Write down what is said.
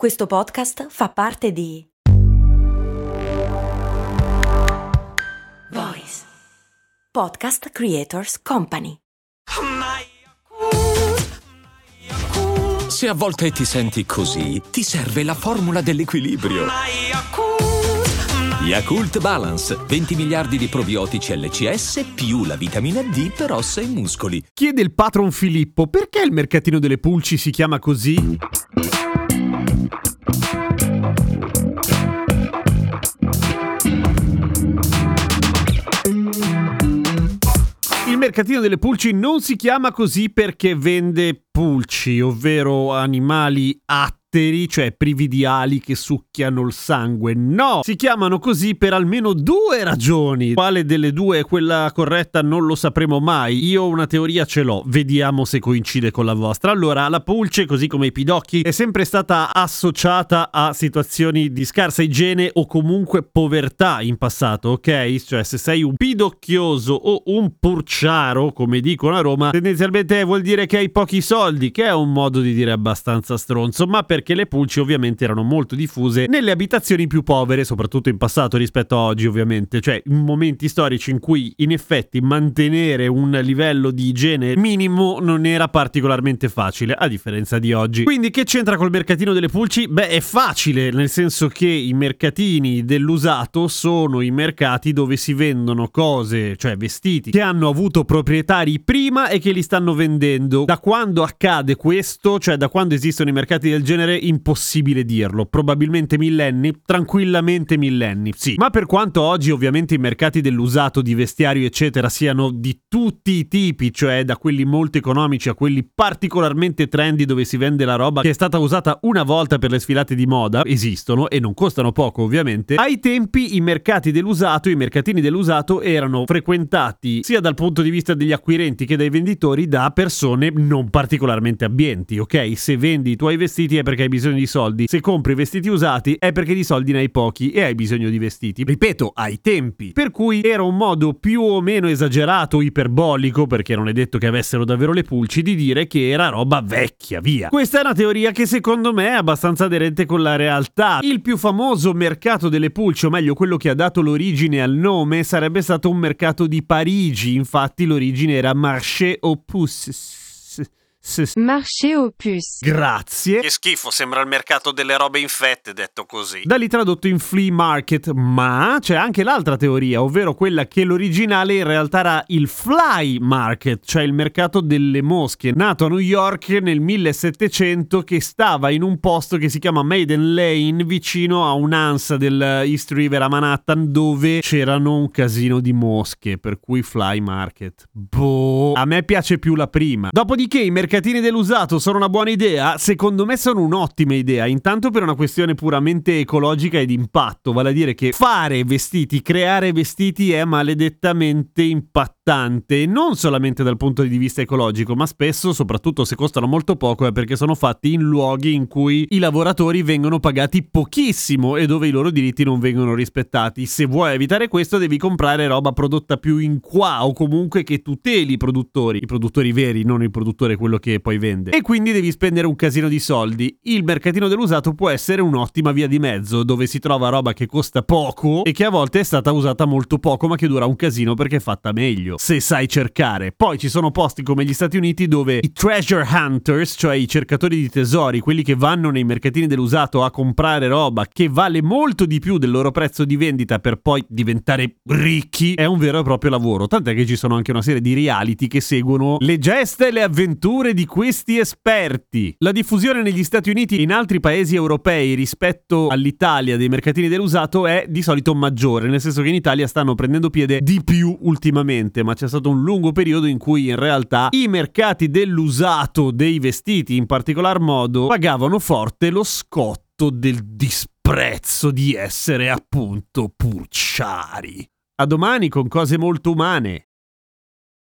Questo podcast fa parte di Voice Podcast Creators Company. Se a volte ti senti così, ti serve la formula dell'equilibrio. Yakult Balance, 20 miliardi di probiotici LCS più la vitamina D per ossa e muscoli. Chiede il patron Filippo perché il mercatino delle pulci si chiama così? Mercatino delle pulci non si chiama così perché vende pulci, ovvero animali atti batteri, cioè privi di ali che succhiano il sangue. No! Si chiamano così per almeno due ragioni. Quale delle due è quella corretta non lo sapremo mai. Io una teoria ce l'ho, vediamo se coincide con la vostra. Allora, la pulce, così come i pidocchi, è sempre stata associata a situazioni di scarsa igiene o comunque povertà in passato, ok? Cioè, se sei un pidocchioso o un purciaro, come dicono a Roma, tendenzialmente vuol dire che hai pochi soldi, che è un modo di dire abbastanza stronzo, ma per perché le pulci ovviamente erano molto diffuse nelle abitazioni più povere, soprattutto in passato rispetto a oggi ovviamente, cioè in momenti storici in cui in effetti mantenere un livello di igiene minimo non era particolarmente facile, a differenza di oggi. Quindi che c'entra col mercatino delle pulci? Beh, è facile, nel senso che i mercatini dell'usato sono i mercati dove si vendono cose, cioè vestiti, che hanno avuto proprietari prima e che li stanno vendendo. Da quando accade questo, cioè da quando esistono i mercati del genere, genere impossibile dirlo, probabilmente millenni, tranquillamente millenni, sì. Ma per quanto oggi ovviamente i mercati dell'usato di vestiario eccetera siano di tutti i tipi, cioè da quelli molto economici a quelli particolarmente trendy dove si vende la roba che è stata usata una volta per le sfilate di moda, esistono e non costano poco ovviamente, ai tempi i mercati dell'usato, i mercatini dell'usato erano frequentati sia dal punto di vista degli acquirenti che dai venditori da persone non particolarmente abbienti, ok? Se vendi i tuoi vestiti è perché perché hai bisogno di soldi. Se compri vestiti usati è perché di soldi ne hai pochi e hai bisogno di vestiti. Ripeto, ai tempi. Per cui era un modo più o meno esagerato, iperbolico, perché non è detto che avessero davvero le pulci, di dire che era roba vecchia, via. Questa è una teoria che secondo me è abbastanza aderente con la realtà. Il più famoso mercato delle pulci, o meglio quello che ha dato l'origine al nome, sarebbe stato un mercato di Parigi. Infatti l'origine era Marché aux Puces Marché opus. Grazie. Che schifo, sembra il mercato delle robe infette, detto così. Da lì tradotto in flea market, ma c'è anche l'altra teoria, ovvero quella che l'originale in realtà era il fly market, cioè il mercato delle mosche, nato a New York nel 1700 che stava in un posto che si chiama Maiden Lane vicino a un'ansa del East River a Manhattan dove c'erano un casino di mosche, per cui fly market. Boh, a me piace più la prima. Dopodiché i mercati mercatini dell'usato sono una buona idea? Secondo me sono un'ottima idea, intanto per una questione puramente ecologica e di impatto, vale a dire che fare vestiti, creare vestiti è maledettamente impattante, non solamente dal punto di vista ecologico, ma spesso, soprattutto se costano molto poco, è perché sono fatti in luoghi in cui i lavoratori vengono pagati pochissimo e dove i loro diritti non vengono rispettati. Se vuoi evitare questo devi comprare roba prodotta più in qua o comunque che tuteli i produttori, i produttori veri, non il produttore quello che poi vende. E quindi devi spendere un casino di soldi. Il mercatino dell'usato può essere un'ottima via di mezzo, dove si trova roba che costa poco e che a volte è stata usata molto poco, ma che dura un casino perché è fatta meglio, se sai cercare. Poi ci sono posti come gli Stati Uniti dove i treasure hunters, cioè i cercatori di tesori, quelli che vanno nei mercatini dell'usato a comprare roba che vale molto di più del loro prezzo di vendita per poi diventare ricchi, è un vero e proprio lavoro. Tant'è che ci sono anche una serie di reality che seguono le geste e le avventure parole di questi esperti. La diffusione negli Stati Uniti e in altri paesi europei rispetto all'Italia dei mercatini dell'usato è di solito maggiore, nel senso che in Italia stanno prendendo piede di più ultimamente, ma c'è stato un lungo periodo in cui in realtà i mercati dell'usato dei vestiti in particolar modo pagavano forte lo scotto del disprezzo di essere appunto purciari. A domani con cose molto umane.